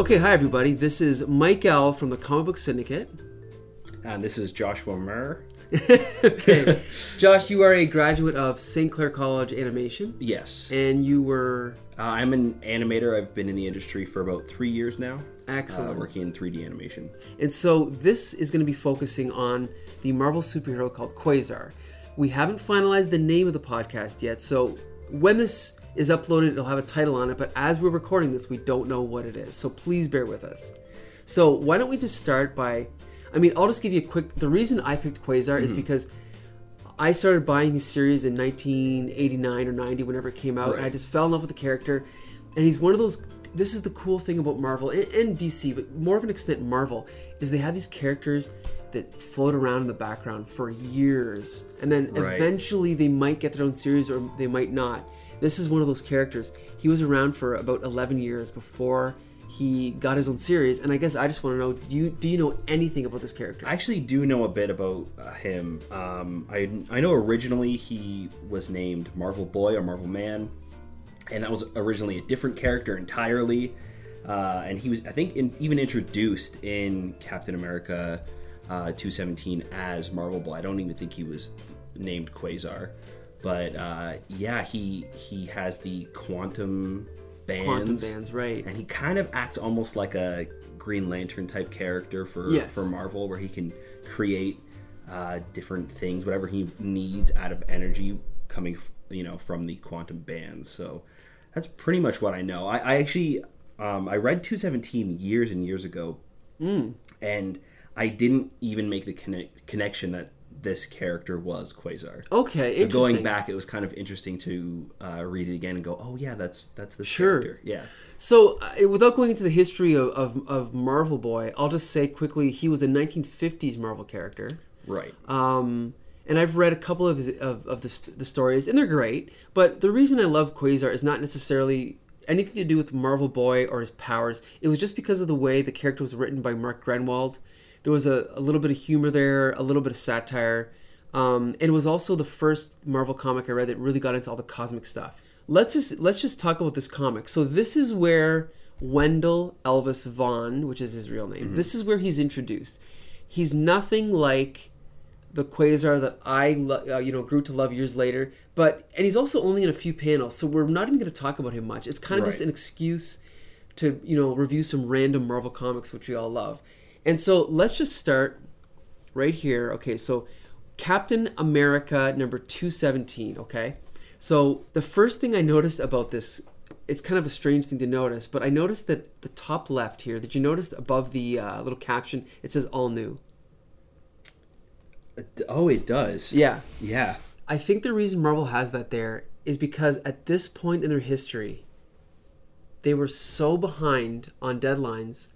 Okay, hi everybody. This is Mike L from the Comic Book Syndicate. And this is Joshua Murr. Okay, Josh, you are a graduate of St. Clair College Animation, Yes. and you were Uh, I'm an animator. I've been in the industry for about three years now. Uh, excellent. working in 3D animation. And so this is going to be focusing on the Marvel superhero called Quasar. We haven't finalized the name of the podcast yet, so when this is uploaded, it'll have a title on it. But as we're recording this, we don't know what it is. So please bear with us. So why don't we just start by? I mean, I'll just give you a quick. The reason I picked Quasar is mm-hmm. because I started buying his series in 1989 or 90, whenever it came out, and I just fell in love with the character. And he's one of those. This is the cool thing about Marvel and, and DC, but more of an extent Marvel, is they have these characters that float around in the background for years, and then Right. eventually they might get their own series or they might not. This is one of those characters. He was around for about 11 years before he got his own series, and I guess I just want to know: do you do you know anything about this character? I actually do know a bit about uh, him. Um, I, I know originally he was named Marvel Boy or Marvel Man, and that was originally a different character entirely. Uh, and he was, I think, in, even introduced in Captain America uh, 217 as Marvel Boy. I don't even think he was named Quasar. But uh, yeah, he he has the quantum bands. Quantum bands, right? and he kind of acts almost like a Green Lantern type character for Yes. for Marvel, where he can create uh, different things, whatever he needs out of energy coming, f- you know, from the quantum bands. So that's pretty much what I know. I, I actually um, I read 217 years and years ago, and I didn't even make the connect, connection that this character was Quasar. Okay, So going back, it was kind of interesting to uh, read it again and go, "Oh yeah, that's that's the Sure. character." Yeah. So, uh, without going into the history of, of, of Marvel Boy, I'll just say quickly he was a 1950s Marvel character. Right. Um, and I've read a couple of his, of, of the, the stories, and they're great. But the reason I love Quasar is not necessarily anything to do with Marvel Boy or his powers. It was just because of the way the character was written by Mark Gruenwald. There was a, a little bit of humor there, a little bit of satire. Um, and it was also the first Marvel comic I read that really got into all the cosmic stuff. Let's just let's just talk about this comic. So this is where Wendell Elvis Vaughn, which is his real name, this is where he's introduced. He's nothing like the Quasar that I lo- uh, you know grew to love years later. But and he's also only in a few panels, so we're not even going to talk about him much. It's kind of just an excuse to you know review some random Marvel comics which we all love. And so let's just start right here. Okay, so Captain America number 217, okay? So the first thing I noticed about this it's kind of a strange thing to notice, but I noticed that the top left here, did you notice above the uh, little caption, it says all new? Oh, it does. Yeah. Yeah. I think the reason Marvel has that there is because at this point in their history, they were so behind on deadlines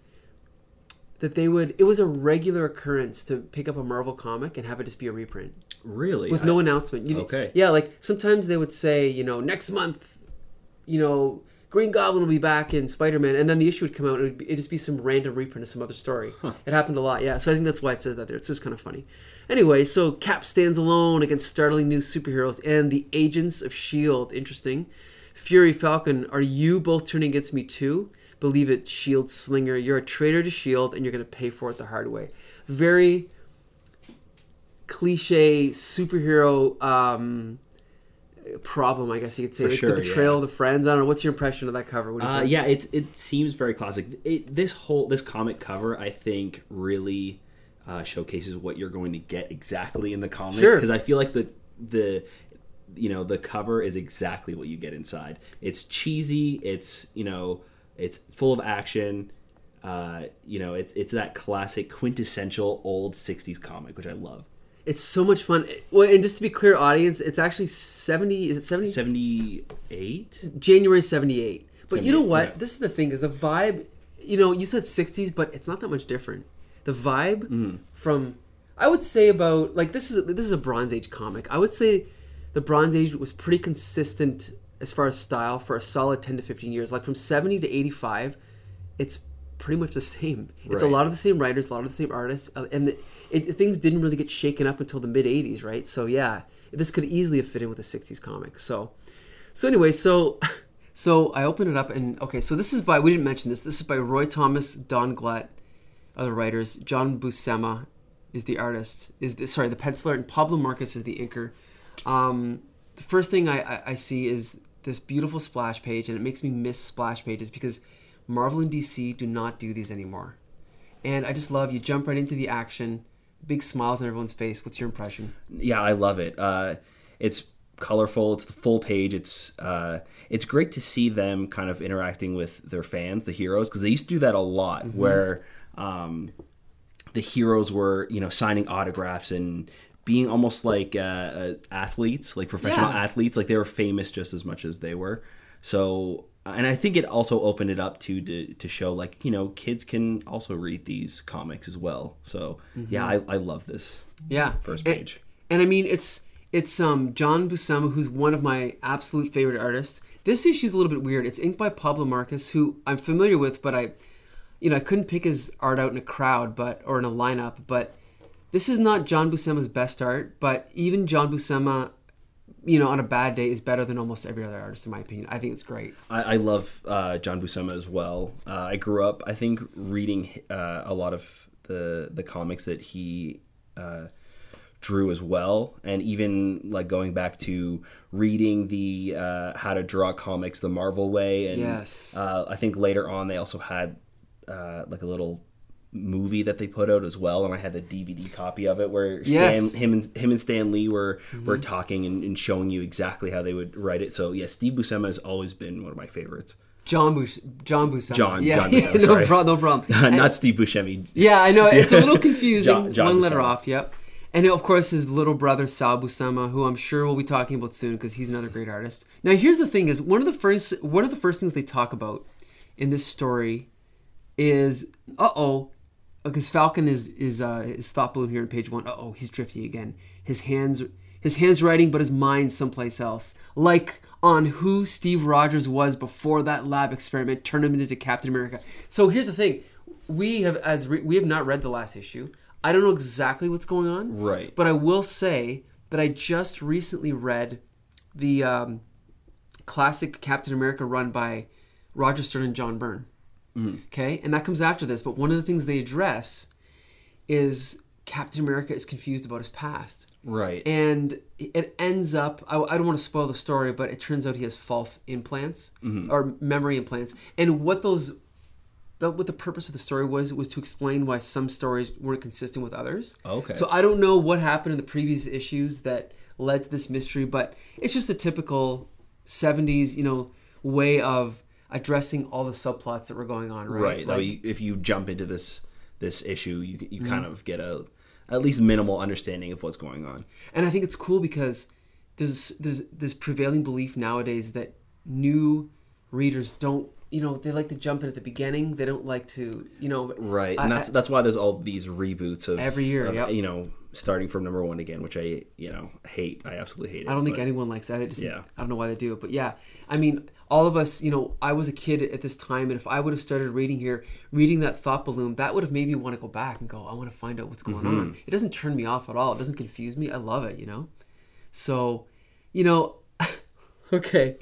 that they would. It was a regular occurrence to pick up a Marvel comic and have it just be a reprint Really? with I- no announcement. You, Okay. Yeah, like sometimes they would say, you know, next month, you know, Green Goblin will be back in Spider Man, and then the issue would come out and it'd, be, it'd just be some random reprint of some other story. It happened a lot, yeah. So I think that's why it says that there. It's just kind of funny. Anyway, so Cap stands alone against startling new superheroes and the Agents of S.H.I.E.L.D. Interesting. Fury Falcon, are you both turning against me too? Believe it, Shield Slinger. You're a traitor to Shield, and you're going to pay for it the hard way. Very cliche superhero um, problem, I guess you could say. Like sure, the betrayal yeah. of the friends. I don't know. What's your impression of that cover? What do you Uh, yeah, it it seems very classic. It, this whole this comic cover, I think, really uh, showcases what you're going to get exactly in the comic. Sure. Because I feel like the the you know the cover is exactly what you get inside. It's cheesy. It's you know it's full of action. Uh, you know, it's it's that classic quintessential old '60s comic, which I love. It's so much fun. Well, and just to be clear, audience, it's actually 70. Is it 70? '78. January 78. But you know what? yeah. This is the thing is the vibe, you know, you said 60s, but it's not that much different. The vibe Mm-hmm. from I would say about like this is this is a Bronze Age comic. I would say the Bronze Age was pretty consistent as far as style for a solid 10 to 15 years. Like from 70 to 85, it's pretty much the same. It's a lot of the same writers, a lot of the same artists, uh, and the, it, things didn't really get shaken up until the mid 80s, right? So yeah, this could easily have fit in with a 60s comic. So so anyway, so So I open it up and okay, so this is by we didn't mention this. This is by Roy Thomas, Don Glut, other writers. John Buscema is the artist. Is the, sorry the penciler and Pablo Marcos is the inker. Um, the first thing I, I, I see is this beautiful splash page, and it makes me miss splash pages because Marvel and DC do not do these anymore. And I just love you jump right into the action, big smiles on everyone's face. What's your impression? Yeah, I love it. Uh, it's colorful. It's the full page. It's uh, it's great to see them kind of interacting with their fans, the heroes, because they used to do that a lot, where um, the heroes were you know signing autographs and being almost like uh, uh, athletes, like professional Yeah. athletes, like they were famous just as much as they were. So, and I think it also opened it up to to, to show like you know kids can also read these comics as well. So yeah, I, I love this. Yeah, First And- page. And, I mean, it's it's um John Buscema, who's one of my absolute favorite artists. This issue is a little bit weird. It's inked by Pablo Marcos, who I'm familiar with, but I, you know, I couldn't pick his art out in a crowd, but or in a lineup. But this is not John Buscema's best art, but even John Buscema, you know, on a bad day is better than almost every other artist in my opinion. I think it's great. I, I love uh, John Buscema as well. Uh, I grew up, I think, reading uh, a lot of the the comics that he uh, drew as well, and even like going back to reading the uh, How to Draw Comics the Marvel Way, and Yes. uh, I think later on they also had uh, like a little movie that they put out as well, and I had the DVD copy of it where Stan, Yes. him and him and Stan Lee were were talking and, and showing you exactly how they would write it. So yeah, Steve Buscema has always been one of my favorites. John Bus- John Buscema. John- yeah, John yeah, Buscema, no problem, no problem. Not Steve Buscemi. Yeah, I know it's a little confusing. John- John One letter Buscema. off. Yep. And of course, his little brother Sal Buscema, who I'm sure we'll be talking about soon because he's another great artist. Now, here's the thing: is one of the first one of the first things they talk about in this story is uh oh, because Falcon is is uh, his thought balloon here in page one. Uh oh, he's drifting again. His hands his hands writing, but his mind someplace else. Like on who Steve Rogers was before that lab experiment turned him into Captain America. So here's the thing: we have as re- we have not read the last issue. I don't know exactly what's going on, Right. But I will say that I just recently read the um, classic Captain America run by Roger Stern and John Byrne. Mm-hmm. Okay, and that comes after this. But one of the things they address is Captain America is confused about his past. Right. And it ends up, I, I don't want to spoil the story, but it turns out he has false implants mm-hmm. or memory implants. And what those, that what the purpose of the story was, was to explain why some stories weren't consistent with others. Okay. So I don't know what happened in the previous issues that led to this mystery, but it's just a typical 70s, you know, way of addressing all the subplots that were going on, right? right. Like- you- if you jump into this this issue, you you Mm-hmm. kind of get a at least minimal understanding of what's going on. And I think it's cool because there's there's this prevailing belief nowadays that new readers don't you know they like to jump in at the beginning. They don't like to you know Right. I- And that's I- that's why there's all these reboots of Every year, of, yep. you know, starting from number 1 again, which I, you know, hate. I absolutely hate it. I don't think but- anyone likes that. I just Yeah. I don't know why they do it, but yeah, I mean, all of us, you know, I was a kid at this time, and if I would have started reading here, reading that thought balloon, that would have made me want to go back and go, I want to find out what's going Mm-hmm. on. It doesn't turn me off at all. It doesn't confuse me. I love it, you know. So, you know, okay.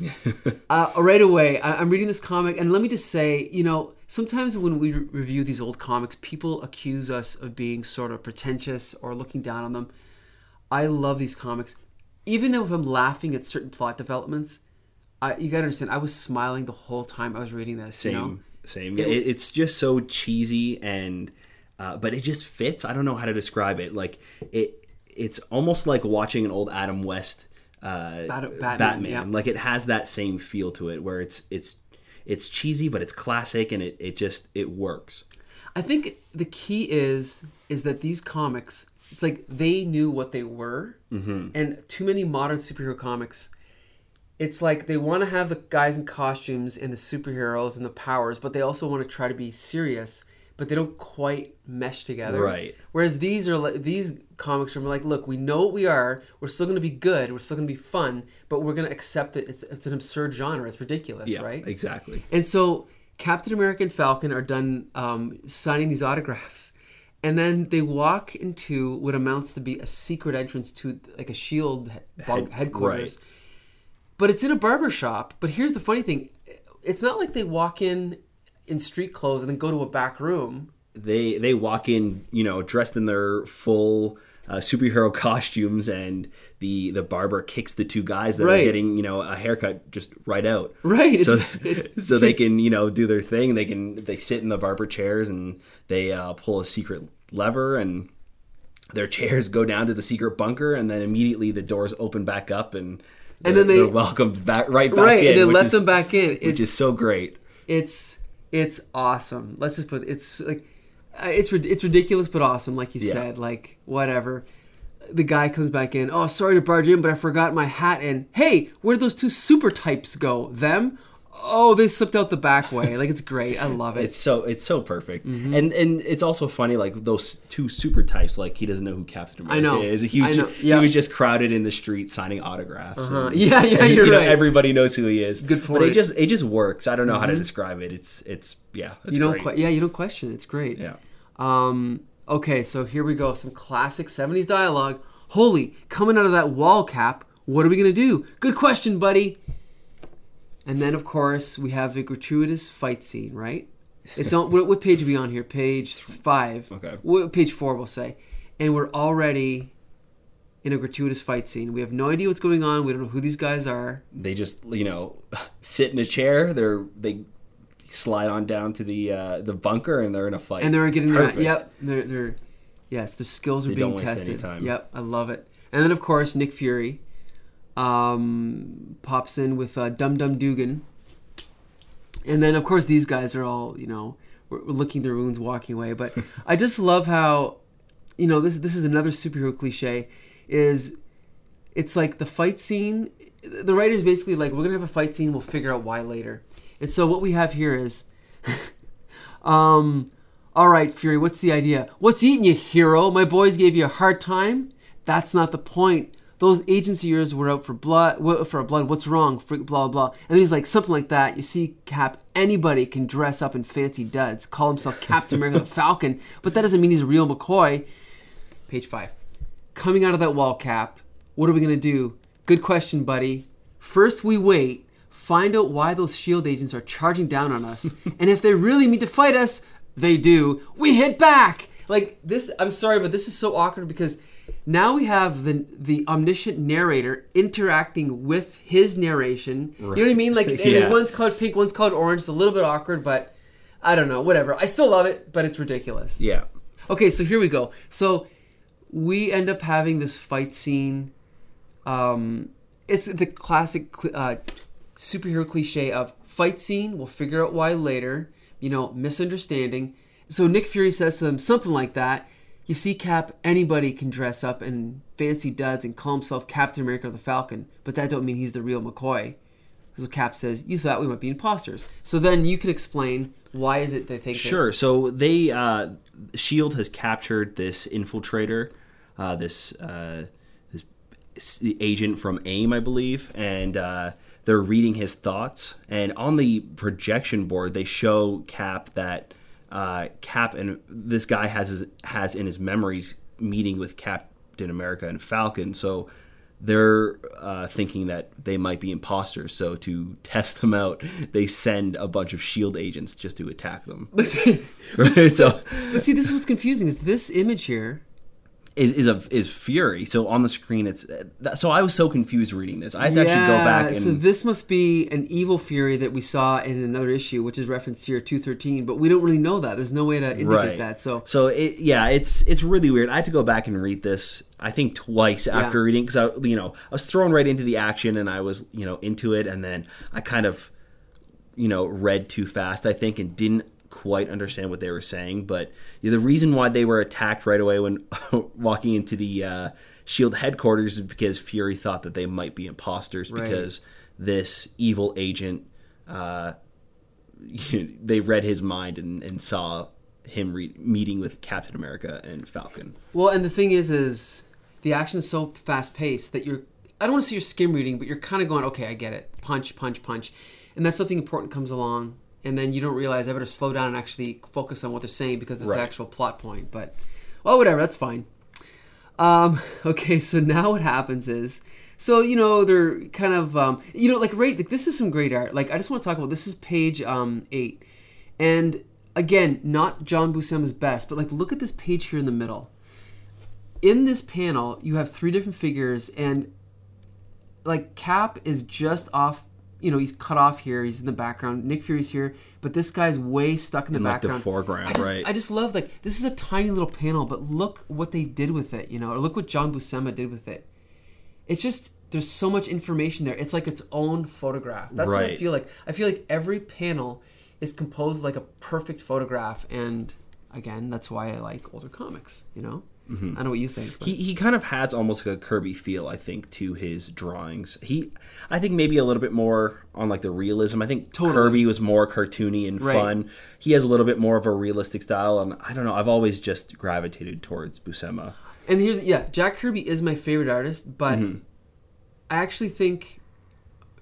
uh, right away, I, I'm reading this comic, and let me just say, you know, sometimes when we re- review these old comics, people accuse us of being sort of pretentious or looking down on them. I love these comics, even if I'm laughing at certain plot developments. I, you gotta understand, I was smiling the whole time I was reading this. Same, You know? same. It, it's just so cheesy and, uh, but it just fits. I don't know how to describe it. Like it, it's almost like watching an old Adam West uh, Bat- Batman. Batman, yeah. Like it has that same feel to it, where it's it's it's cheesy, but it's classic, and it, it just it works. I think the key is is that these comics, it's like they knew what they were, Mm-hmm. and too many modern superhero comics. It's like they want to have the guys in costumes and the superheroes and the powers, but they also want to try to be serious, but they don't quite mesh together. Right. Whereas these are like these comics are like, look, we know what we are. We're still going to be good. We're still going to be fun, but we're going to accept it. It's it's an absurd genre. It's ridiculous, Yeah, right? exactly. And so Captain America and Falcon are done um, signing these autographs. And then they walk into what amounts to be a secret entrance to like a shield Head- headquarters. but it's in a barber shop. But here's the funny thing: it's not like they walk in in street clothes and then go to a back room. They they walk in, you know, dressed in their full uh, superhero costumes, and the the barber kicks the two guys that Right. are getting, you know, a haircut just right out. Right. So It's- it's- so they can, you know, do their thing. They can they sit in the barber chairs and they uh, pull a secret lever and their chairs go down to the secret bunker, and then immediately the doors open back up, and And then they- they're welcomed back right back right, in, and then let is- them back in. which is so great. it's it's awesome. Let's just put it's like uh, it's it's ridiculous but awesome, like you Yeah. said. Like whatever. The guy comes back in. Oh, sorry to barge in, but I forgot my hat. And hey, where did those two super types go? Them? Oh, they slipped out the back way. Like it's great. I love it. It's so it's so perfect, Mm-hmm. and and it's also funny like those two super types. Like he doesn't know who Captain America know. is. He was, I know. ju- Yeah. he was just crowded in the street signing autographs. Uh-huh. and- Yeah, yeah, and, you're you know, right. Everybody knows who he is. Good point. Mm-hmm. it just it just works. I don't know how to describe it. It's it's yeah. It's you don't que- yeah, you don't question. It's great. Yeah. Um, okay, so here we go. Some classic 70s dialogue. Holy, coming out of that wall cap, what are we going to do? Good question, buddy. And then, of course, we have a gratuitous fight scene, right? It's on. what, what page are we on here? Page five. Okay. What, page four, we'll say. And we're already in a gratuitous fight scene. We have no idea what's going on. We don't know who these guys are. They just you know sit in a chair. They're they slide on down to the uh, the bunker and they're in a fight. and they're getting perfect. yep they're, they're yes their skills are They being don't waste any tested time. yep i love it and then of course nick fury um, pops in with uh, dum dum dugan. And then of course these guys are all you know we're, we're licking their wounds walking away. But i just love how you know this this is another superhero cliche is it's like the fight scene the writer's basically like we're gonna have a fight scene we'll figure out why later. And so what we have here is um all right fury what's the idea? What's eating you hero? My boys gave you a hard time? That's not the point those agents of yours were out for blood for blood what's wrong for blah blah. And he's like something like that. You see cap anybody can dress up in fancy duds. Call himself captain america the falcon. But that doesn't mean he's a real mccoy. Page five. Coming out of that wall cap what are we going to do? Good question buddy. First we wait find out why those shield agents are charging down on us. And if they really mean to fight us they do. We hit back! Like this i'm sorry but this is so awkward because now we have the the omniscient narrator interacting with his narration you know what i mean like Yeah. one's colored pink one's colored orange it's a little bit awkward but i don't know whatever i still love it but it's ridiculous Yeah. Okay, so here we go. So we end up having this fight scene. Um, it's the classic uh, superhero cliche of fight scene. We'll figure out why later. You know, misunderstanding. So Nick Fury says to them something like that. You see, Cap, anybody can dress up in fancy duds and call himself Captain America or the Falcon, but that don't mean he's the real McCoy. So Cap says, "You thought we might be imposters." So then you can explain why is it they think that- Sure. So they uh, Shield has captured this infiltrator, uh, this uh, this agent from AIM, I believe, and uh, they're reading his thoughts. And on the projection board, they show Cap that uh, Cap and this guy has his, has in his memories meeting with Captain America and Falcon. So they're uh, thinking that they might be imposters. So to test them out, they send a bunch of Shield agents just to attack them. Right? so But see, this is what's confusing: is this image here? Is is a is Fury. So on the screen, it's so I was so confused reading this. I had to actually go back and so this must be an evil Fury that we saw in another issue, which is referenced here, two thirteen. But we don't really know that. There's no way to indicate right that. So so it, yeah, it's it's really weird. I had to go back and read this. I think twice after Yeah. reading because I you know I was thrown right into the action and I was you know into it and then I kind of you know read too fast I think and didn't quite understand what they were saying. But yeah, the reason why they were attacked right away when walking into the uh, Shield headquarters is because Fury thought that they might be imposters Right. because this evil agent. Uh, they read his mind and, and saw him re- meeting with Captain America and Falcon. well, and the thing is, is the action is so fast paced that you're. I don't want to say you're skim reading, but you're kind of going, okay, I get it. Punch, punch, punch, and then something important comes along, and then you don't realize I better slow down and actually focus on what they're saying because it's Right. the actual plot point. But well, whatever, that's fine. Um, okay, so now what happens is So you know they're kind of um, you know like right like this is some great art. Like I just want to talk about this is page um, eight, and again not John Buscema's best, but like look at this page here in the middle. In this panel, you have three different figures, and like Cap is just off. You know he's cut off here. He's in the background. Nick Fury's here, but this guy's way stuck in the In, like, the foreground, I just, right. I just love like this is a tiny little panel, but look what they did with it. You know, or look what John Buscema did with it it's just there's so much information there. It's like its own photograph. That's what I feel like. I feel like every panel is composed like a perfect photograph, and again, that's why I like older comics. You know, I don't know what you think. but- He, he kind of has almost like a Kirby feel, I think, to his drawings. He, I think maybe a little bit more on like the realism. I think Totally. Kirby was more cartoony and Right. fun. He has a little bit more of a realistic style, and I don't know. I've always just gravitated towards Buscema. And here's yeah, Jack Kirby is my favorite artist, but Mm-hmm. I actually think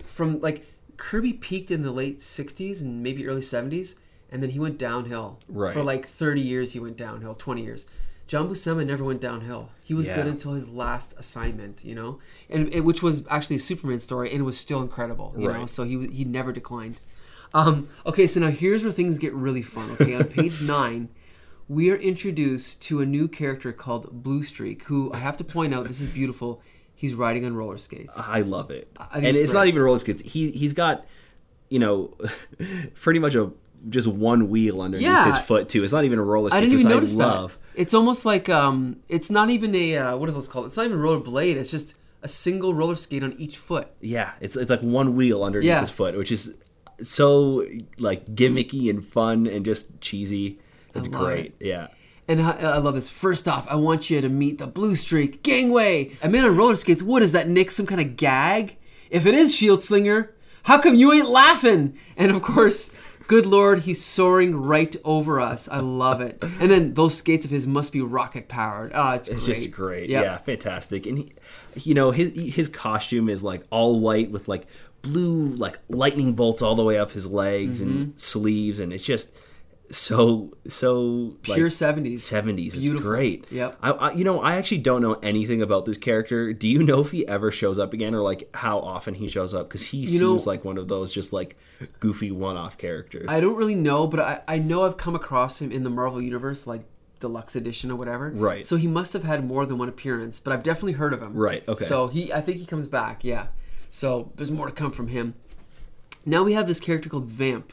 from like Kirby peaked in the late '60s and maybe early '70s, and then he went downhill. Right. For like 30 years, he went downhill. 20 years. John Buscema never went downhill. He was Yeah. good until his last assignment, you know, and, and which was actually a Superman story, and it was still incredible, you know. So he he never declined. Um, okay, so now here's where things get really fun. Okay, on page nine, we are introduced to a new character called Blue Streak, who I have to point out, this is beautiful. He's riding on roller skates. I love it, think and it's it's, not even roller skates. He he's got, you know, pretty much a just one wheel underneath Yeah. his foot too. It's not even a roller skate. I didn't even notice love. that. It's almost like um, it's not even a uh, what are those called? It's not even a roller blade. It's just a single roller skate on each foot. Yeah, it's it's like one wheel underneath Yeah. his foot, which is so like gimmicky and fun and just cheesy. It's great. it. Yeah. And I, I love this. First off, I want you to meet the Blue Streak Gangway. A man on roller skates. What is that, Nick? Some kind of gag? If it is Shield Slinger, how come you ain't laughing? And of course, good lord, he's soaring right over us. I love it. And then those skates of his must be rocket powered. Ah, it's, It's great. just great. Yep. Yeah, fantastic. And he, you know, his his costume is like all white with like blue like lightning bolts all the way up his legs Mm-hmm. and sleeves and it's just so so Pure 70s. 70s. It's great. Yep. I, I you know, I actually don't know anything about this character. Do you know if he ever shows up again or like how often he shows up cuz he You know- seems like one of those just like goofy one-off characters. I don't really know, but I, I know I've come across him in the Marvel Universe, like deluxe edition or whatever. Right. So he must have had more than one appearance, but I've definitely heard of him. Right, okay. So he, I think he comes back. Yeah. So there's more to come from him. Now we have this character called Vamp.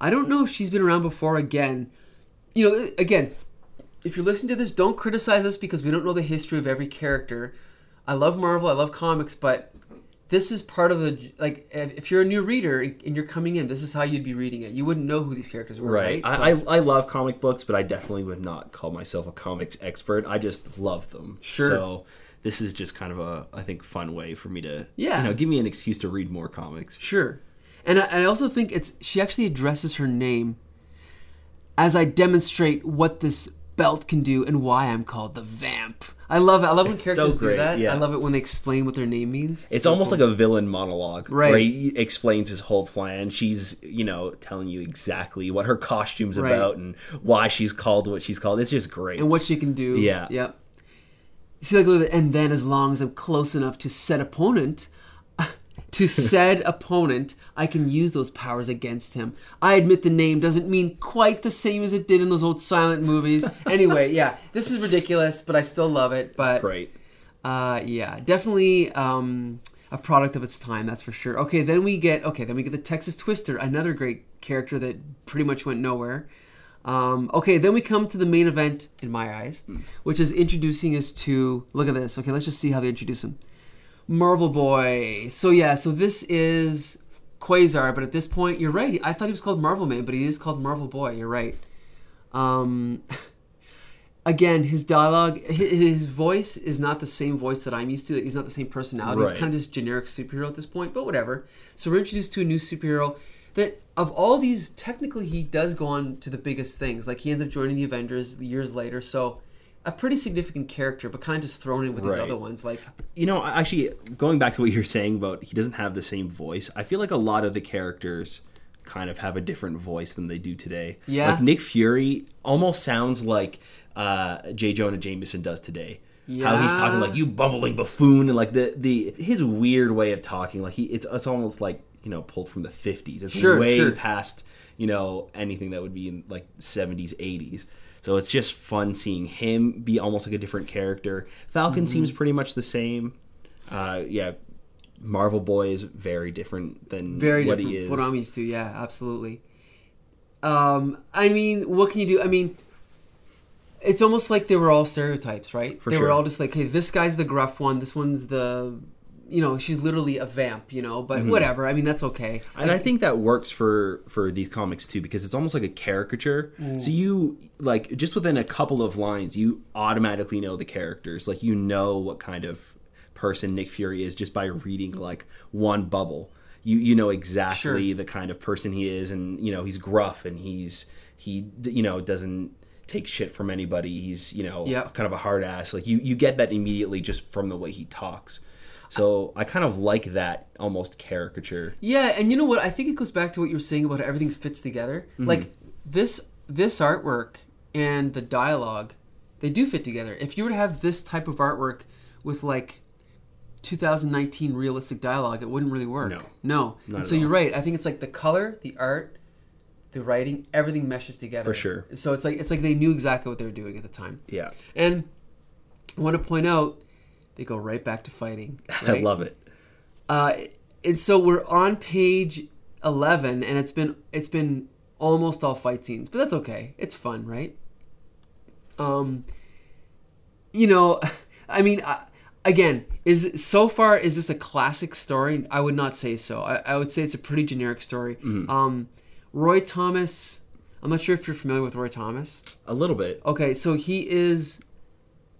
I don't know if she's been around before. Again, you know, again, if you're listening to this, don't criticize us because we don't know the history of every character. I love Marvel, I love comics, but this is part of the like. If you're a new reader and you're coming in, this is how you'd be reading it. You wouldn't know who these characters were, right? Right. So- I, I I love comic books, but I definitely would not call myself a comics expert. I just love them. Sure. So this is just kind of a I think fun way for me to Yeah. you know give me an excuse to read more comics. Sure. And I, and I also think it's she actually addresses her name as I demonstrate what this belt can do and why I'm called the Vamp. I love it. I love when It's so characters do that. yeah. I love it when they explain what their name means. It's so almost cool. like a villain monologue, Right. Where he explains his whole plan. She's, you know, telling you exactly what her costume's Right. about and why she's called what she's called. It's just great. and what she can do. Yeah. Yep. See, like, and then as long as I'm close enough to said opponent, to said opponent, I can use those powers against him. I admit the name doesn't mean quite the same as it did in those old silent movies. Anyway, yeah, this is ridiculous, but I still love it. But great. uh, yeah, definitely um, a product of its time, that's for sure. Okay, then we get okay, then we get the Texas Twister, another great character that pretty much went nowhere. Um, okay, then we come to the main event in my eyes, which is introducing us to look at this. Okay, let's just see how they introduce him. Marvel Boy. So yeah, so this is Quasar, but at this point, you're right. I thought he was called Marvel Man, but he is called Marvel Boy. You're right. Um, again, his dialogue, hi- his voice is not the same voice that I'm used to. He's not the same personality. He's kind of just generic superhero at this point, but whatever. So we're introduced to a new superhero that, of all these, technically he does go on to the biggest things. Like he ends up joining the Avengers years later. So a pretty significant character, but kind of just thrown in with these Right. other ones. Like You know, actually, going back to what you're saying about he doesn't have the same voice, I feel like a lot of the characters kind of have a different voice than they do today. Yeah. Like Nick Fury almost sounds like uh, J. Jonah Jameson does today. Yeah. how he's talking like you bumbling buffoon and like the the his weird way of talking like he it's it's almost like you know pulled from the 50s it's Sure, way sure. past you know anything that would be in like 70s 80s so it's just fun seeing him be almost like a different character falcon Mm-hmm. seems pretty much the same uh yeah marvel boy is very different than very what different he is what I'm used to. Yeah, absolutely. Um, I mean, what can you do? I mean, it's almost like they were all stereotypes, right? For they sure. were all just like, hey, this guy's the gruff one. This one's the, you know, she's literally a vamp, you know. But whatever. I mean, that's okay. Mm-hmm. and I think that works for for these comics too because it's almost like a caricature. Mm. So you like just within a couple of lines, you automatically know the characters. Like you know what kind of person Nick Fury is just by reading like one bubble. You you know exactly Sure. the kind of person he is, and you know he's gruff and he's he you know doesn't take shit from anybody. He's you know Yep. kind of a hard ass. Like you you get that immediately just from the way he talks. So I kind of like that almost caricature. Yeah, and you know what? I think it goes back to what you were saying about how everything fits together. Mm-hmm. Like this this artwork and the dialogue, they do fit together. If you were to have this type of artwork with like 2019 realistic dialogue, it wouldn't really work. No. No. Not And at so you're right. I think it's like the color, the art, the writing, everything meshes together. For sure. So it's like it's like they knew exactly what they were doing at the time. Yeah. And I want to point out they go right back to fighting. I love it. Uh, and so we're on page eleven, and it's been it's been almost all fight scenes, but that's okay. It's fun, right? Um, you know, I mean, uh, again, is so far is this a classic story? I would not say so. I, I would say it's a pretty generic story. Um, Roy Thomas. I'm not sure if you're familiar with Roy Thomas. A little bit. Okay, so he is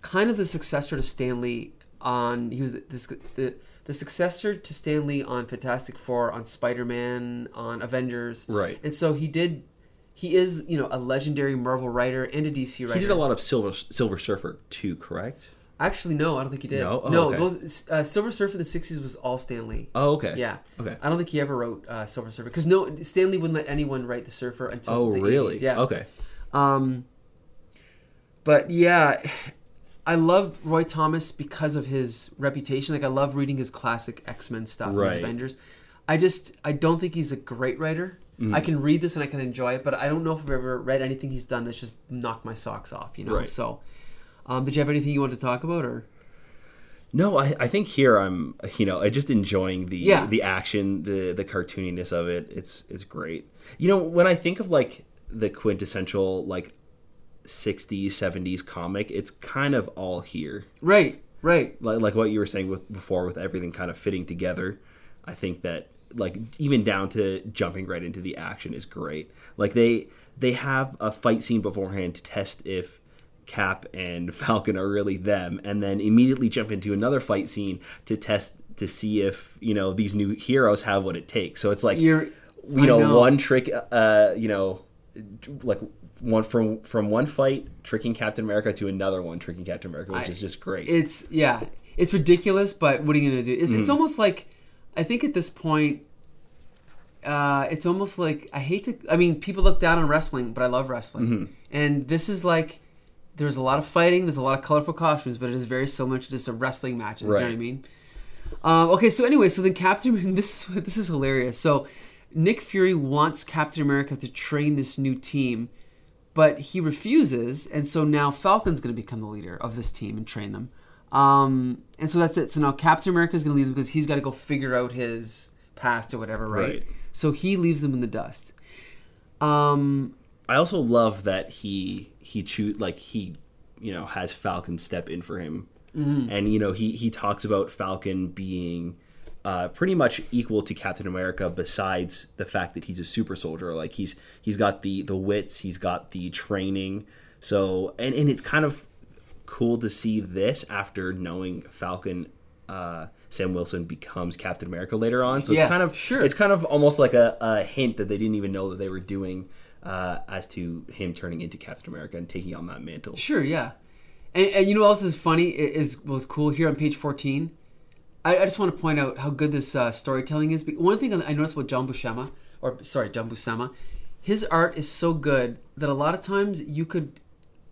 kind of the successor to Stan Lee on he was the, the, the the successor to Stan Lee on Fantastic Four, on Spider Man, on Avengers. Right. And so he did. He is you know a legendary Marvel writer and a DC writer. He did a lot of Silver Silver Surfer too, correct? Actually, no, I don't think he did. No? Oh, no, okay. those uh, Silver Surfer in the '60s was all Stan Lee. Oh, okay. Yeah. Okay. I don't think he ever wrote uh, Silver Surfer because no Stan Lee wouldn't let anyone write the Surfer until Oh, the really? 80s. Yeah. Okay. Um, but yeah, I love Roy Thomas because of his reputation. Like I love reading his classic X Men stuff, and his Avengers. I just I don't think he's a great writer. Mm. I can read this and I can enjoy it, but I don't know if I've ever read anything he's done that's just knocked my socks off. You know. Right. So, um, did you have anything you wanted to talk about or? No, I, I think here I'm you know I just enjoying the Yeah. the action, the the cartooniness of it. It's it's great. You know when I think of like the quintessential like 60s 70s comic, it's kind of all here. Right. Right. like like what you were saying with before with everything kind of fitting together i think that like even down to jumping right into the action is great like they they have a fight scene beforehand to test if cap and falcon are really them and then immediately jump into another fight scene to test to see if you know these new heroes have what it takes so it's like You're. you know, know. one trick uh you know like one from from one fight tricking captain america to another one tricking captain america which I- is just great It's yeah, it's ridiculous, but what are you gonna do? It's, Mm. it's almost like I think at this point, uh, it's almost like I hate to. I mean, people look down on wrestling, but I love wrestling, Mm-hmm. and this is like there's a lot of fighting, there's a lot of colorful costumes, but it is very similar to just a wrestling matches. You know what I mean? Um, okay, so anyway, so then Captain America, this is this is hilarious. So Nick Fury wants Captain America to train this new team, but he refuses, and so now Falcon's going to become the leader of this team and train them. Um, and so that's it. So now Captain America is going to leave them because he's got to go figure out his past or whatever, right? Right. So he leaves them in the dust. Um, I also love that he he choose like he you know has Falcon step in for him, and you know he he talks about Falcon being uh, pretty much equal to Captain America, besides the fact that he's a super soldier. Like he's he's got the the wits, he's got the training. So and and it's kind of cool to see this after knowing Falcon. Uh, Sam Wilson becomes Captain America later on, so Yeah, it's kind of sure. it's kind of almost like a, a hint that they didn't even know that they were doing uh, as to him turning into Captain America and taking on that mantle. Sure, yeah. And, and you know what else is funny is was cool here on page fourteen. I, I just want to point out how good this uh, storytelling is. One thing I noticed about John Buscema, or sorry, John Buscema, his art is so good that a lot of times you could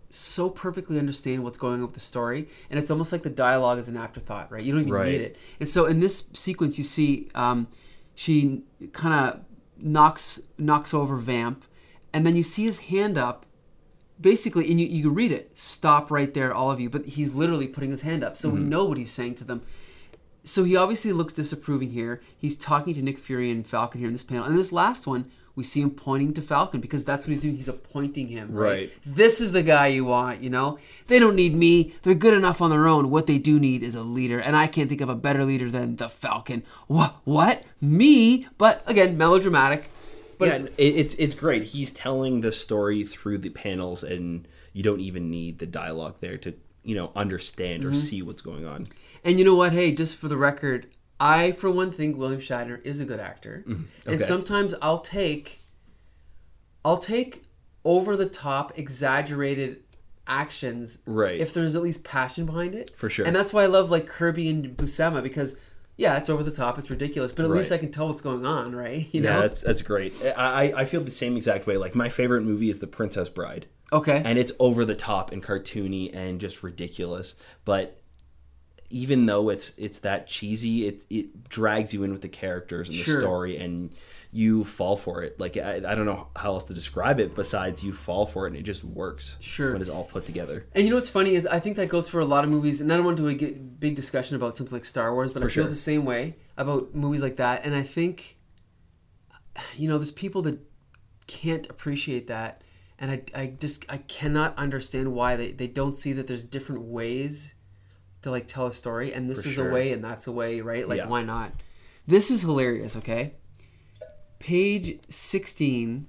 so perfectly understand what's going on with the story, and it's almost like the dialogue is an afterthought, right? You don't even Right. need it. And so in this sequence, you see um, she kind of knocks knocks over Vamp, and then you see his hand up. Basically, and you, you read it. Stop right there, all of you. But he's literally putting his hand up, so we know what he's saying to them. So he obviously looks disapproving here. He's talking to Nick Fury and Falcon here in this panel. And this last one, we see him pointing to Falcon because that's what he's doing. He's appointing him. Right. Right. This is the guy you want, you know? They don't need me. They're good enough on their own. What they do need is a leader. And I can't think of a better leader than the Falcon. What? What? Me? But again, melodramatic. But yeah, it's, it's it's great. He's telling the story through the panels, and you don't even need the dialogue there to you know understand Mm-hmm. or see what's going on. And you know what? Hey, just for the record, I, for one, think William Shatner is a good actor. And Mm-hmm. Okay. sometimes I'll take, I'll take over the top, exaggerated actions, Right. If there's at least passion behind it, For sure. And that's why I love like Kirby and Buscema because, yeah, it's over the top, it's ridiculous, but at least I can tell what's going on, right? You Yeah, know? that's that's great. I I feel the same exact way. Like my favorite movie is The Princess Bride. Okay. and it's over the top and cartoony and just ridiculous but even though it's it's that cheesy it it drags you in with the characters and the Sure. story and you fall for it like I, I don't know how else to describe it besides you fall for it and it just works Sure. when it's all put together And you know what's funny is I think that goes for a lot of movies, and I don't want to get a big discussion about something like Star Wars, but I feel sure. the same way about movies like that. And I think, you know, there's people that can't appreciate that, and I, I just I cannot understand why they, they don't see that there's different ways to like tell a story, and this For is sure. a way, and that's a way, right? Like Yeah. why not? This is hilarious. Okay, page sixteen.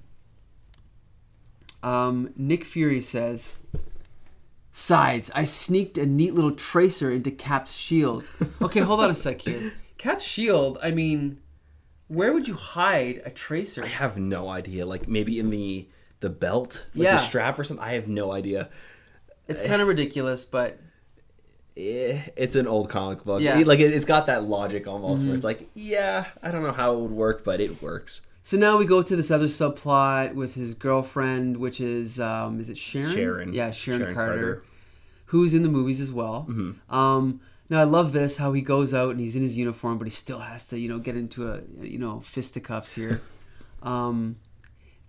Um, Nick Fury says. Sides, I sneaked a neat little tracer into Cap's shield. Okay, hold on a sec here. Cap's shield, I mean, where would you hide a tracer? i have no idea like maybe in the the belt like Yeah. the strap or something i have no idea It's kind of ridiculous, but Eh, it's an old comic book Yeah. Mm-hmm. like it, it's got that logic almost where it's like yeah i don't know how it would work but it works so now we go to this other subplot with his girlfriend, which is um, is it Sharon? Sharon. Yeah, Sharon, Sharon Carter, Carter. who's in the movies as well. Mm-hmm. Um, now I love this how he goes out and he's in his uniform, but he still has to you know get into a you know fisticuffs here. um,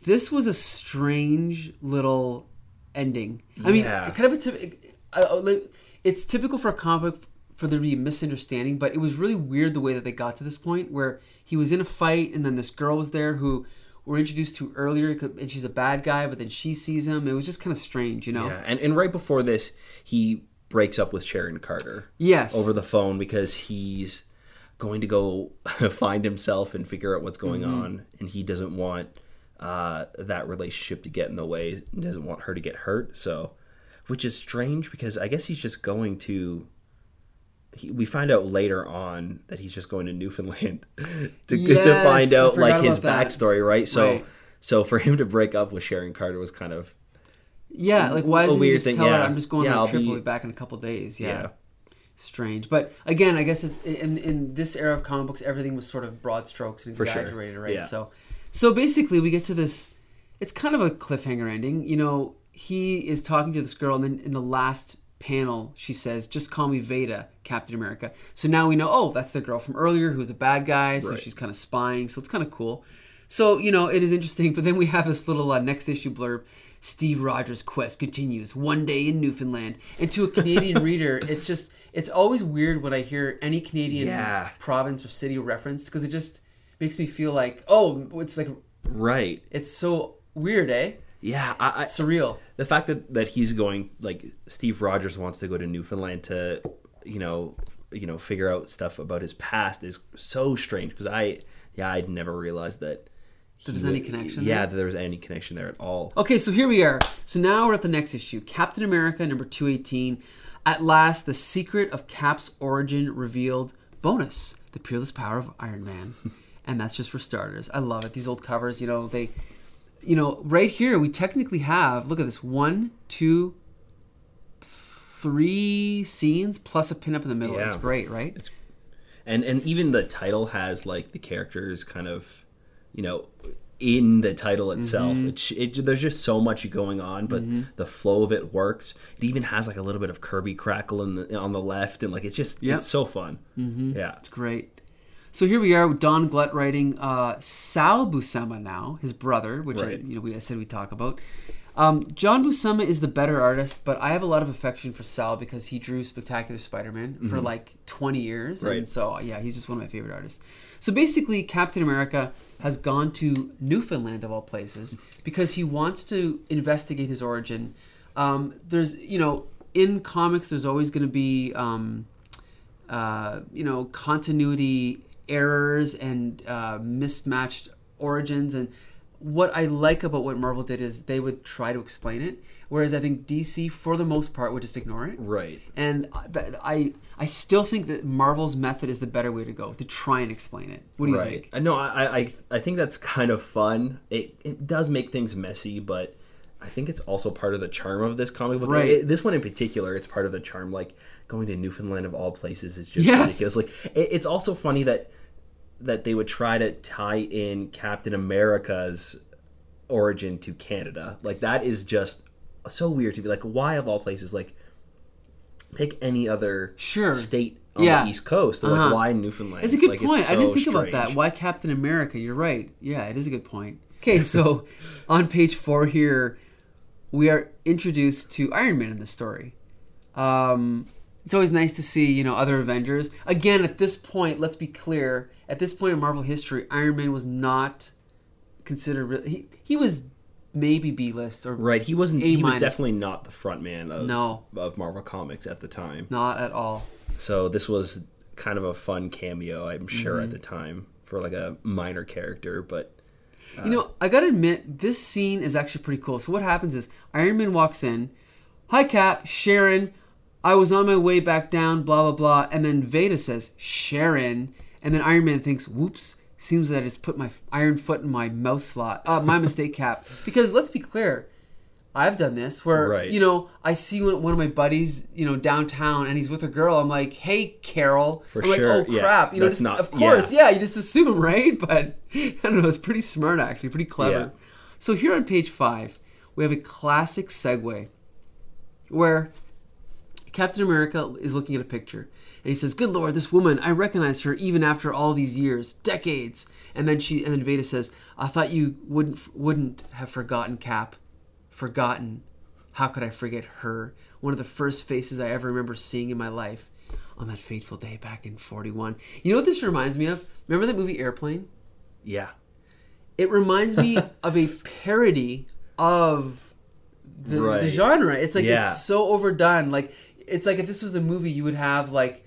this was a strange little ending. I mean, Yeah. kind of a typ- I- I- like, it's typical for a comic book for there to be a misunderstanding, but it was really weird the way that they got to this point where he was in a fight and then this girl was there who we're introduced to earlier and she's a bad guy, but then she sees him. It was just kind of strange, you know? Yeah, and, and right before this, he breaks up with Sharon Carter Yes. over the phone because he's going to go find himself and figure out what's going Mm-hmm. on, and he doesn't want uh, that relationship to get in the way. He doesn't want her to get hurt. So, which is strange because I guess he's just going to. He, we find out later on that he's just going to Newfoundland to, to find out like his backstory, right? So, Right. so for him to break up with Sharon Carter was kind of Yeah, like why doesn't he just thing, tell her. I'm just going Yeah, on a I'll trip, be- back in a couple days. Yeah. Yeah. Strange. But again, I guess in in this era of comic books everything was sort of broad strokes and For sure. exaggerated, right? Yeah. So so basically we get to this it's kind of a cliffhanger ending. You know, he is talking to this girl and then in the last panel she says, "Just call me Veda, Captain America." So now we know, oh, that's the girl from earlier who was a bad guy, so Right. she's kind of spying. So it's kind of cool. So, you know, it is interesting. But then we have this little uh, next issue blurb Steve Rogers' quest continues one day in Newfoundland. And to a Canadian reader, it's just, it's always weird when I hear any Canadian Yeah. province or city reference because it just makes me feel like, oh, it's like, right. it's so weird, eh? Yeah, I, I, Surreal. the fact that that he's going like Steve Rogers wants to go to Newfoundland to, you know, you know, figure out stuff about his past is so strange because I, yeah, I'd never realized that. he there's any connection Yeah, there? that there was any connection there at all. Okay, so here we are. So now we're at the next issue Captain America, number 218. At last, the secret of Cap's origin revealed. Bonus The Peerless Power of Iron Man. and that's just for starters. I love it. These old covers, you know, they. You know, right here we technically have look at this one, two, three scenes plus a pinup in the middle. Yeah. It's great, right? and and even the title has like the characters kind of you know in the title itself. Mm-hmm. It, it, there's just so much going on, but the flow of it works. It even has like a little bit of Kirby crackle in the, on the left, and like it's just Yep. it's so fun. Mm-hmm. Yeah, It's great. So here we are with Don Glut writing uh, Sal Buscema now, his brother, which I, Right. you know we I said we talk about. Um, John Buscema is the better artist, but I have a lot of affection for Sal because he drew Spectacular Spider-Man for like 20 years, and so yeah, he's just one of my favorite artists. So basically, Captain America has gone to Newfoundland of all places because he wants to investigate his origin. Um, there's, you know, in comics, there's always going to be. Um, uh, you know continuity errors and uh, mismatched origins and what I like about what Marvel did is they would try to explain it, whereas I think DC, for the most part, would just ignore it. right. And I- I, I still think that Marvel's method is the better way to go to try and explain it. What do you right. think? Uh, No, I, I I think that's kind of fun. It it does make things messy, but I think it's also part of the charm of this comic book. Right. It- this one in particular, it's part of the charm. Like going to Newfoundland of all places is just Yeah. ridiculous. Like it, it's also funny that that they would try to tie in Captain America's origin to Canada. Like that is just so weird to be like, why of all places? Like pick any other Sure. state on Yeah. the East Coast. Like Uh-huh. why Newfoundland? It's a good Like, point. I didn't so think about that. Why Captain America? You're right. Yeah, it is a good point. Okay, so on page four here, we are introduced to Iron Man in the story. Um, it's always nice to see you know other Avengers. Again, at this point, let's be clear. At this point in Marvel history, Iron Man was not considered. Really, he he was maybe B list or Right, he wasn't. A he was definitely not the front man of No. of Marvel Comics at the time. not at all. So this was kind of a fun cameo, I'm sure, Mm-hmm. at the time for like a minor character. But You know, I gotta admit, this scene is actually pretty cool. So what happens is Iron Man walks in, "Hi Cap, Sharon, I was on my way back down, blah blah blah," and then Veda says, "Sharon," and then Iron Man thinks, "Whoops." Seems that I just put my iron foot in my mouth slot. Uh, my mistake, Cap. Because let's be clear, I've done this where Right. you know I see one, of my buddies, you know, downtown, and he's with a girl. I'm like, "Hey, Carol." For I'm sure, like, "Oh yeah. crap!" You know, That's just, not- of course, yeah. yeah. You just assume, right? But I don't know. It's pretty smart, actually, pretty clever. Yeah. So here on page five, we have a classic segue where Captain America is looking at a picture and he says, "Good Lord, this woman! I recognize her even after all these years, decades." And then she, and then Veda says, "I thought you wouldn't wouldn't have forgotten Cap, forgotten. How could I forget her? One of the first faces I ever remember seeing in my life." On that fateful day back in 41. You know what this reminds me of? Remember that movie Airplane? yeah, it reminds me of a parody of the, the genre. It's like Yeah. it's so overdone. Like it's like if this was a movie, you would have like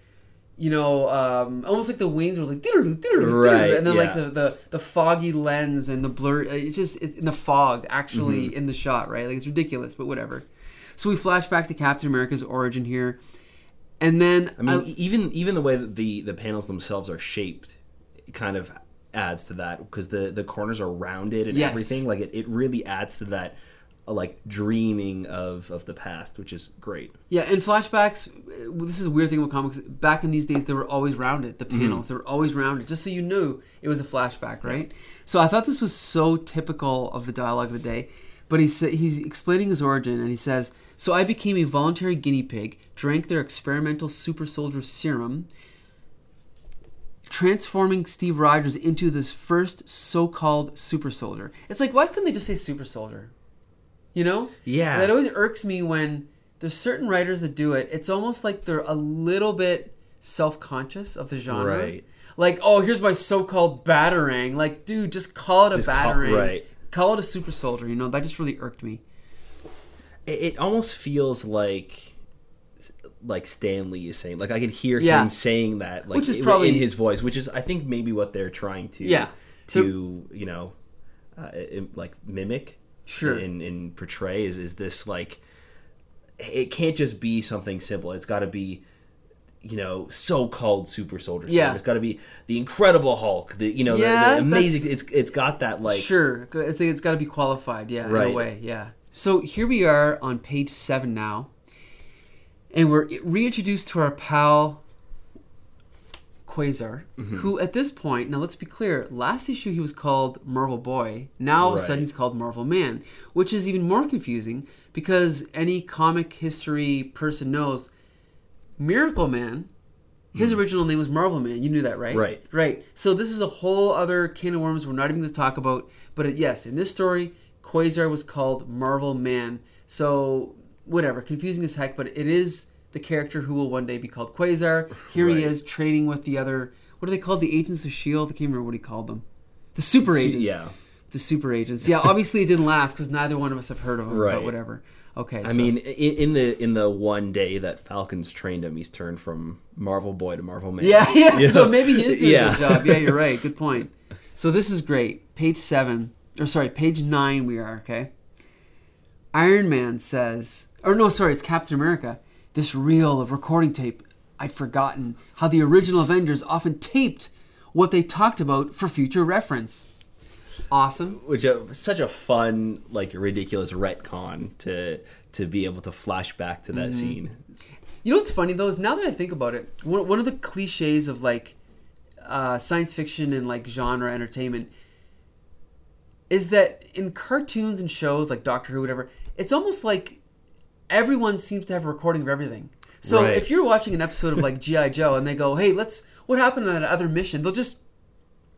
you know um, almost like the wings were like "Diddle-doo, diddle-doo, Right, diddle-doo," and then like the, the the foggy lens and the blur. It's just it's in the fog actually Mm-hmm. in the shot, right? Like it's ridiculous, but whatever. So we flash back to Captain America's origin here, and then I mean, e- even even the way that the the panels themselves are shaped, kind of adds to that because the the corners are rounded and Yes. everything. Like it, it really adds to that. Like dreaming of of the past, which is great. Yeah, in flashbacks, uh, this is a weird thing with comics. Back in these days, they were always rounded. The panels, they were always rounded, just so you knew it was a flashback, right? So I thought this was so typical of the dialogue of the day. But he's he's explaining his origin, and he says, "So I became a voluntary guinea pig, drank their experimental super soldier serum." Transforming Steve Rogers into this first so-called super soldier. It's like, why couldn't they just say super soldier? You know? Yeah. That always irks me when there's certain writers that do it. It's almost like they're a little bit self-conscious of the genre. Right. Like, oh, here's my so-called batarang. Like, dude, just call it a Just call- right. Call it a super soldier. You know, that just really irked me. It, it almost feels like like Stan Lee is saying. Like I could hear Yeah. him saying that, like Which is in- probably- in his voice, which is I think maybe what they're trying to Yeah. to you know uh, like mimic Sure. and, and portray is is this like it can't just be something simple. It's got to be you know so-called super soldier. serum. Yeah. it's got to be the Incredible Hulk. The you know the- Yeah, the, amazing. It's it's got that like sure, it's it's got to be qualified, yeah, in a Right. way, yeah. So here we are on page seven now, and we're reintroduced to our pal Quasar, Mm-hmm. who at this point, now let's be clear, last issue he was called Marvel Boy. Now all of a sudden he's called Marvel Man, which is even more confusing because any comic history person knows Miracle Man, his original name was Marvel Man. You knew that, right? Right. Right. So this is a whole other can of worms we're not even going to talk about. But uh, yes, in this story, Quasar was called Marvel Man. So whatever, confusing as heck, but it is the character who will one day be called Quasar. Here he is training with the other. What are they called? The Agents of Shield. I can't remember what he called them. The Super Agents. yeah. The Super Agents. Yeah. Obviously, it didn't last because neither one of us have heard of them. But Right. whatever. Okay. I so- mean, in, in the in the one day that Falcons trained him, he's turned from Marvel boy to Marvel man. Yeah, yeah. You So know? maybe he is doing Yeah. a good job. Yeah, you're right. Good point. So this is great. Page seven, or sorry, page nine. We are okay. Iron Man says, or no, sorry, it's Captain America. This reel of recording tape. I'd forgotten how the original Avengers often taped what they talked about for future reference. Awesome. which is such a fun, like ridiculous retcon to to be able to flash back to that Mm-hmm. scene. You know what's funny though is now that I think about it, one, one of the cliches of like uh, science fiction and like genre entertainment is that in cartoons and shows like Doctor Who, whatever, it's almost like everyone seems to have a recording of everything. So Right. if you're watching an episode of like GI Joe and they go, "Hey, let's what happened on that other mission?" They'll just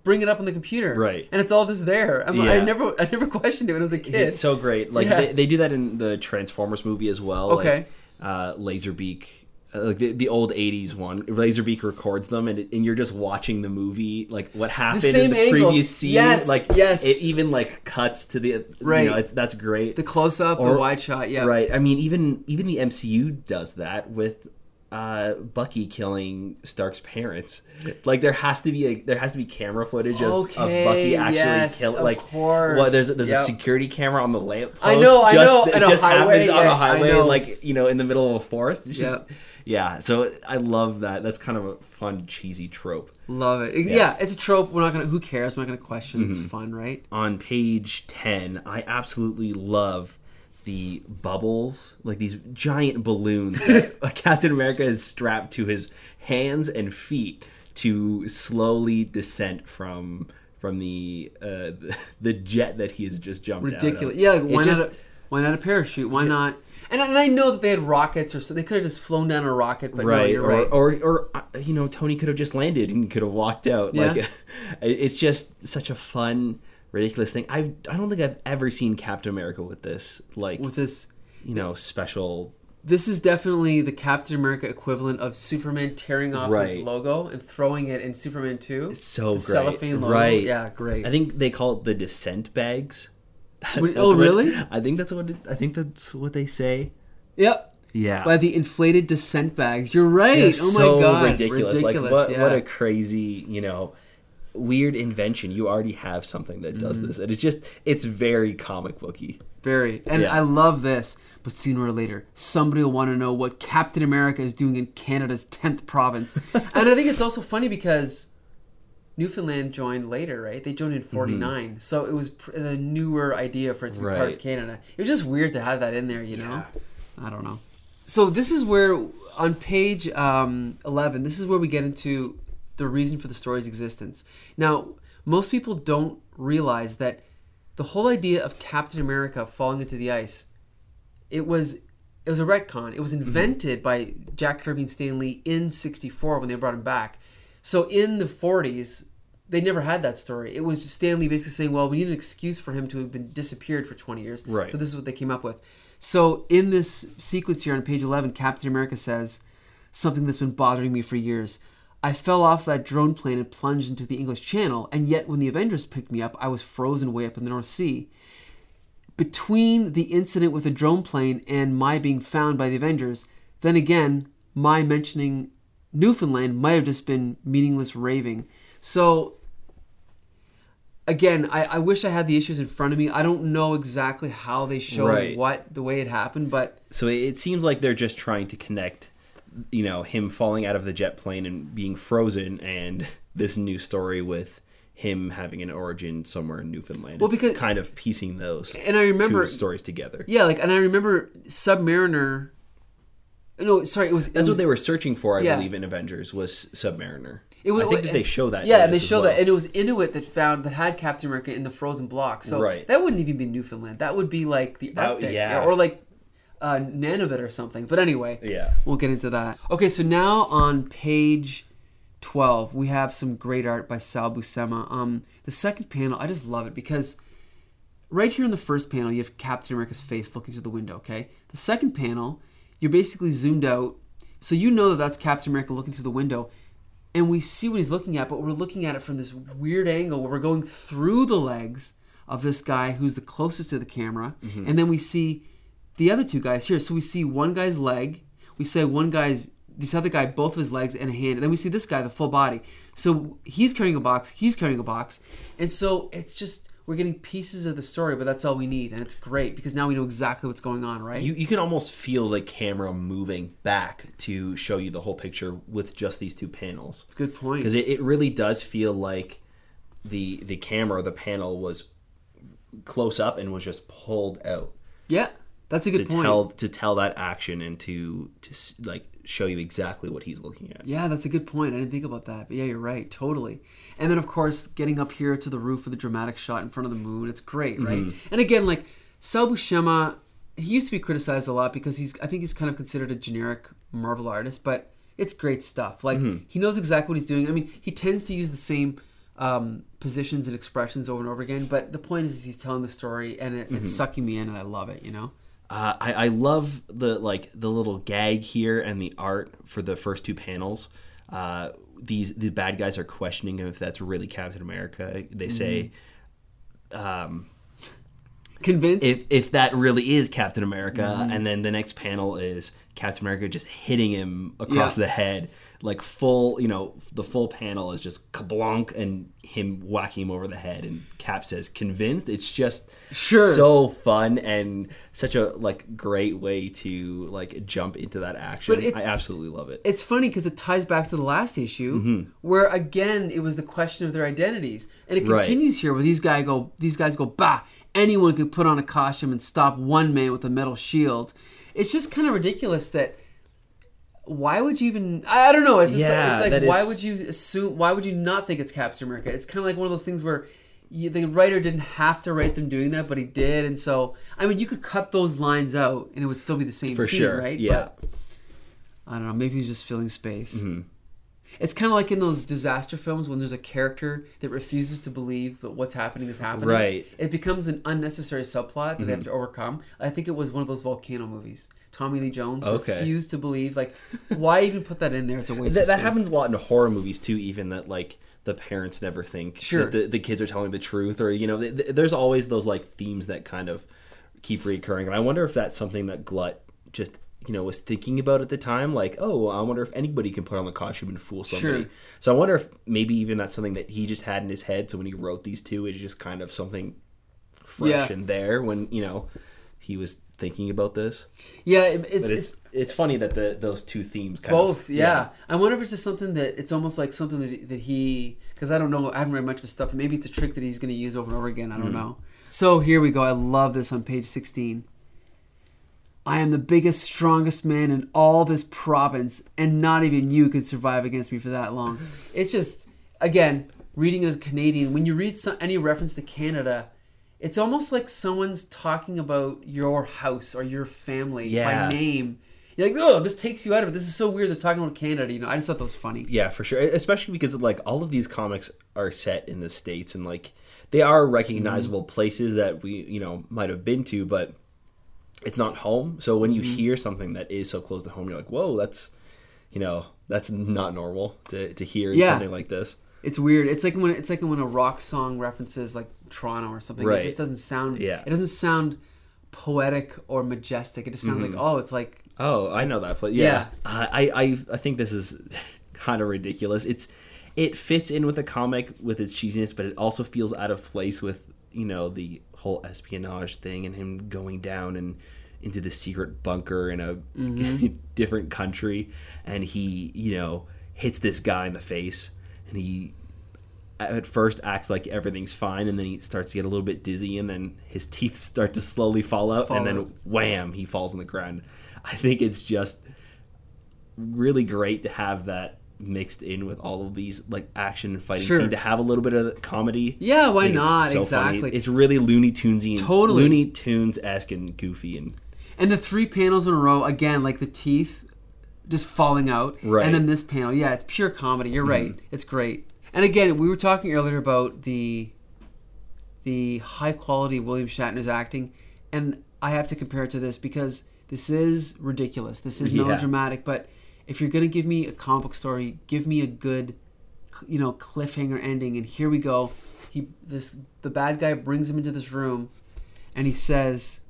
bring it up on the computer, Right. And it's all just there. I'm, I never, I never questioned it when I was a kid. It's so great. Like Yeah. they, they do that in the Transformers movie as well. Okay. Like, uh, Laserbeak, like the, the old '80s one. Laserbeak records them, and, it, and you're just watching the movie, like what happened same in the angles. previous scene. Yes, Like yes. it even like cuts to the Right. You know, it's that's great. the close up, the Or- wide shot, yeah. Right. I mean, even even the MCU does that with uh, Bucky killing Stark's parents. Like there has to be a there has to be camera footage of, Okay, of Bucky actually yes, kill of like course. What there's there's Yep. a security camera on the lamp. I know, I know, It and a just highway, happens on yeah, a I highway, like you know, in the middle of a forest. It's just, Yep. Yeah. So I love that. That's kind of a fun cheesy trope. Love it. Yeah. it's a trope. We're not gonna. Who cares? We're not gonna question. it. It's fun, right? on page 10 i absolutely love the bubbles like these giant balloons that captain america is strapped to his hands and feet to slowly descend from from the uh the jet that he has just jumped Ridiculous. out of. Yeah. Like, It why just- not? A, why not a parachute? Why not? And, and I know that they had rockets, or so they could have just flown down a rocket. But no, right you're or, right. or or uh, you know tony could have just landed and could have walked out like Yeah. it's just such a fun ridiculous thing i i don't think i've ever seen captain america with this like With this, you know special this is definitely the Captain America equivalent of Superman tearing off his logo and throwing it in Superman Two. It's so the great. cellophane logo. Right. Yeah, great. I think they call it the descent bags. Oh, what- really? I think that's what it, I think that's what they say. yep. Yeah. By the inflated descent bags. You're right. Just oh my so god. ridiculous. Like what yeah. what a crazy, you know, weird invention. You already have something that does Mm-hmm. this. And it's just it's very comic booky. Very. And Yeah. I love this. But sooner or later, somebody will want to know what Captain America is doing in Canada's 10th province. and I think it's also funny because Newfoundland joined later, right? They joined in 49. So it was pr- a newer idea for it to be part of Mm-hmm. Canada. It was just weird to have that in there, you know? I don't know. So this is where, on page um, 11, this is where we get into the reason for the story's existence. Now, most people don't realize that the whole idea of Captain America falling into the ice, it was it was a retcon. It was invented by Jack Kirby and Stan Lee in '64 when they brought him back. So in the '40s, they never had that story. It was just Stan Lee basically saying, "Well, we need an excuse for him to have been disappeared for 20 years." Right. So this is what they came up with. So in this sequence here on page 11, Captain America says something that's been bothering me for years. I fell off that drone plane and plunged into the English Channel, and yet when the Avengers picked me up, I was frozen way up in the North Sea. Between the incident with the drone plane and my being found by the Avengers, then again, my mentioning Newfoundland might have just been meaningless raving. So, again, I, I wish I had the issues in front of me. I don't know exactly how they show Right. what the way it happened, but So it, seems like they're just trying to connect you know, him falling out of the jet plane and being frozen and this new story with him having an origin somewhere in Newfoundland. Well, It's because- kind of piecing those and I remember stories together. Yeah, like, and I remember Submariner No, sorry, it was. That's what they were searching for, I Yeah. believe, in Avengers was Submariner. It was, I think that they show that. Yeah, they show well. that, and it was Inuit that found that had Captain America in the frozen block. So Right. that wouldn't even be Newfoundland. That would be like the That- Arctic, yeah. or like uh, Nunavut or something. But anyway, Yeah. we'll get into that. Okay, so now on page twelve, we have some great art by Sal Buscema. Um, the second panel, I just love it because right here in the first panel, you have Captain America's face looking through the window. Okay, the second panel, you're basically zoomed out, so you know that that's Captain America looking through the window, and we see what he's looking at, but we're looking at it from this weird angle where we're going through the legs of this guy who's the closest to the camera, mm-hmm. and then we see the other two guys here. So we see one guy's leg, we say one guy's this other guy, both of his legs and a hand, and then we see this guy, the full body. So he's carrying a box, he's carrying a box, and so it's just we're getting pieces of the story, but that's all we need, and it's great because now we know exactly what's going on, right? You, you can almost feel the camera moving back to show you the whole picture with just these two panels. Good point. Because it, it really does feel like the the camera, the panel was close up and was just pulled out yeah, that's a to good point. tell to tell that action and to to like show you exactly what he's looking at. Yeah, that's a good point. I didn't think about that. But yeah, you're right. Totally. And then, of course, getting up here to the roof with a dramatic shot in front of the moon. It's great, right? Mm-hmm. And again, like, Sal Buscema, he used to be criticized a lot because he's, I think he's kind of considered a generic Marvel artist, but it's great stuff. Like, Mm-hmm. he knows exactly what he's doing. I mean, he tends to use the same um, positions and expressions over and over again, but the point is, he's telling the story and it, Mm-hmm. it's sucking me in, and I love it, you know? Uh, I, I love the like the little gag here and the art for the first two panels. Uh, these the bad guys are questioning him if that's really Captain America. They say um, Convinced? if if that really is Captain America, Mm-hmm. and then the next panel is Captain America just hitting him across Yeah. the head, like full. You know, the full panel is just kablonk and him whacking him over the head, and Cap says convinced. It's just Sure. so fun and such a like great way to like jump into that action. I absolutely love it. it's funny because it ties back to the last issue Mm-hmm. where again it was the question of their identities and it Right. continues here where these guy go these guys go bah anyone could put on a costume and stop one man with a metal shield it's just kind of ridiculous that why would you even i don't know it's just Yeah, like, it's like why is- would you assume why would you not think it's captain america it's kind of like one of those things where you, the writer didn't have to write them doing that but he did and so i mean you could cut those lines out and it would still be the same For scene sure, right yeah. But, I don't know. Maybe he's just filling space. Mm-hmm. It's kind of like in those disaster films when there's a character that refuses to believe that what's happening is happening. Right. Mm-hmm. It becomes an unnecessary subplot that they have to overcome. I think it was one of those volcano movies. Tommy Lee Jones Okay. refused to believe. Like, why even put that in there? It's a waste. That, that happens a lot in horror movies too. Even that like the parents never think Sure. that the, the kids are telling the truth, or you know, th- th- there's always those like themes that kind of keep recurring. And I wonder if that's something that Glut just you know was thinking about at the time. Like, oh, I wonder if anybody can put on the costume and fool somebody. Sure. So I wonder if maybe even that's something that he just had in his head. So when he wrote these two, it's just kind of something fresh Yeah. in there when you know he was thinking about this. Yeah, it's, it's it's it's funny that the those two themes kind both. of Yeah. I wonder if it's just something that it's almost like something that, that he because I don't know. I haven't read much of his stuff. Maybe it's a trick that he's going to use over and over again. I don't hmm. know. So here we go. I love this on page sixteen. I am the biggest, strongest man in all this province, and not even you could survive against me for that long. It's just, again, reading as a Canadian, when you read some, any reference to Canada, it's almost like someone's talking about your house or your family Yeah. by name. You're like, oh, this takes you out of it. This is so weird. They're talking about Canada. You know, I just thought that was funny. Yeah, for sure. Especially because like all of these comics are set in the states and like they are recognizable mm-hmm. places that we you know might have been to, but it's not home. So when you mm-hmm. hear something that is so close to home, you're like, whoa, that's you know that's not normal to to hear Yeah. something like this. It's weird. It's like when it's like when a rock song references like Toronto or something. It just doesn't sound. Yeah. It doesn't sound poetic or majestic. It just sounds like mm-hmm. oh, it's like Oh, I know that place. Yeah. Yeah, I, I I think this is kind of ridiculous. It's it fits in with the comic with its cheesiness, but it also feels out of place with you know the whole espionage thing and him going down and into the secret bunker in a mm-hmm. different country, and he you know hits this guy in the face, and he at first acts like everything's fine and then he starts to get a little bit dizzy and then his teeth start to slowly fall out Fall and then out. wham he falls on the ground i think it's just really great to have that mixed in with all of these like action and fighting Sure. scene to have a little bit of comedy. Yeah, why I think it's not? so funny. exactly. It's really Looney Tunesy and Totally. Looney Tunes esque and goofy and And the three panels in a row, again, like the teeth just falling out. Right. Mm-hmm. And then this panel, yeah, it's pure comedy. You're right. It's great. And again, we were talking earlier about the the high quality of William Shatner's acting, and I have to compare it to this because this is ridiculous. This is Yeah. melodramatic, but if you're gonna give me a comic book story, give me a good, you know, cliffhanger ending. And here we go. He this the bad guy brings him into this room, and he says,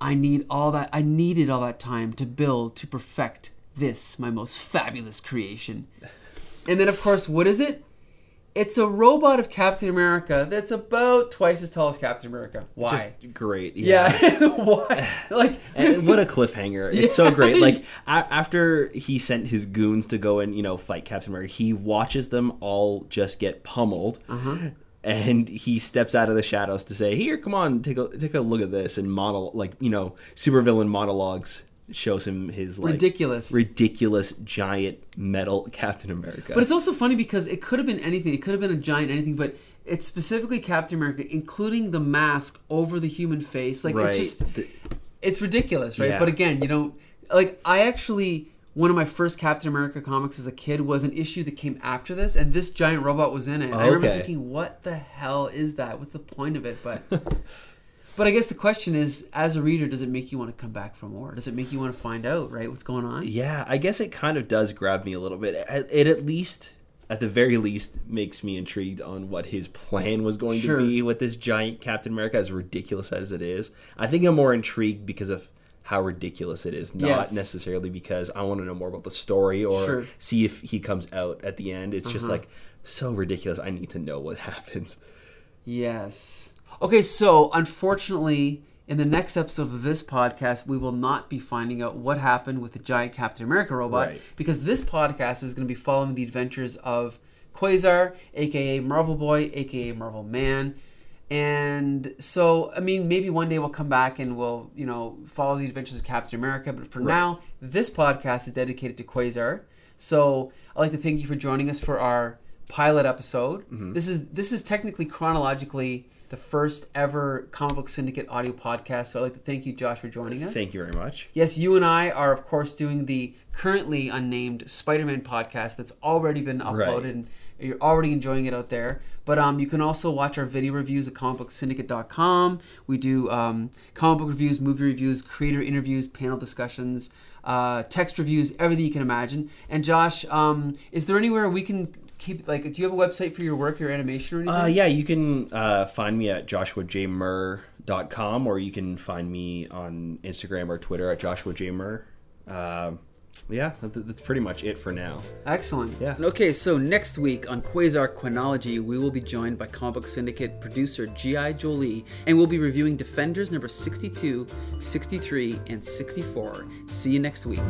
I need all that I needed all that time to build to perfect this my most fabulous creation. And then of course, what is it? It's a robot of Captain America that's about twice as tall as Captain America. Why? just great. yeah. Why? Like and what a cliffhanger! It's so great. Like a- after he sent his goons to go and you know fight Captain America, he watches them all just get pummeled, Uh-huh. and he steps out of the shadows to say, "Here, come on, take a take a look at this." And model like you know supervillain monologues shows him his like ridiculous. ridiculous giant metal Captain America. But it's also funny because it could have been anything. It could have been a giant anything, but it's specifically Captain America, including the mask over the human face. Like right. it's just The- it's ridiculous, right? Yeah. But again, you don't like. I actually one of my first Captain America comics as a kid was an issue that came after this, and this giant robot was in it. I remember Okay. thinking, "What the hell is that? What's the point of it?" But but I guess the question is, as a reader, does it make you want to come back for more? Does it make you want to find out, right? What's going on? Yeah, I guess it kind of does grab me a little bit. It, at least, at the very least, makes me intrigued on what his plan was going Sure. to be with this giant Captain America, as ridiculous as it is. I think I'm more intrigued because of how ridiculous it is, not Yes. necessarily because I want to know more about the story or Sure. see if he comes out at the end. It's just Uh-huh. like so ridiculous. I need to know what happens. Yes. Okay, so unfortunately, in the next episode of this podcast, we will not be finding out what happened with the giant Captain America robot Right. because this podcast is going to be following the adventures of Quasar, aka Marvel Boy, aka Marvel Man. And so, I mean, maybe one day we'll come back and we'll, you know, follow the adventures of Captain America. But for now, this podcast is dedicated to Quasar. So I'd like to thank you for joining us for our pilot episode. Mm-hmm. This is this is technically chronologically the first ever comic book syndicate audio podcast. So I'd like to thank you, Josh, for joining us. Thank you very much. Yes, you and I are, of course, doing the currently unnamed Spider-Man podcast that's already been uploaded, Right. and you're already enjoying it out there. But um, you can also watch our video reviews at comicbooksyndicate.com. We do um, comic book reviews, movie reviews, creator interviews, panel discussions, uh, text reviews, everything you can imagine. And Josh, um, is there anywhere we can keep like? Do you have a website for your work, your animation, or anything? Uh, yeah, you can uh, find me at joshuajmurr.com or you can find me on Instagram or Twitter at Joshua J. Murr. Um yeah, that's pretty much it for now. Excellent. Yeah. Okay, so next week on Quasar Chronology, we will be joined by Comic Book Syndicate producer G.I. Jolie, and we'll be reviewing Defenders number 62, 63, and 64. See you next week.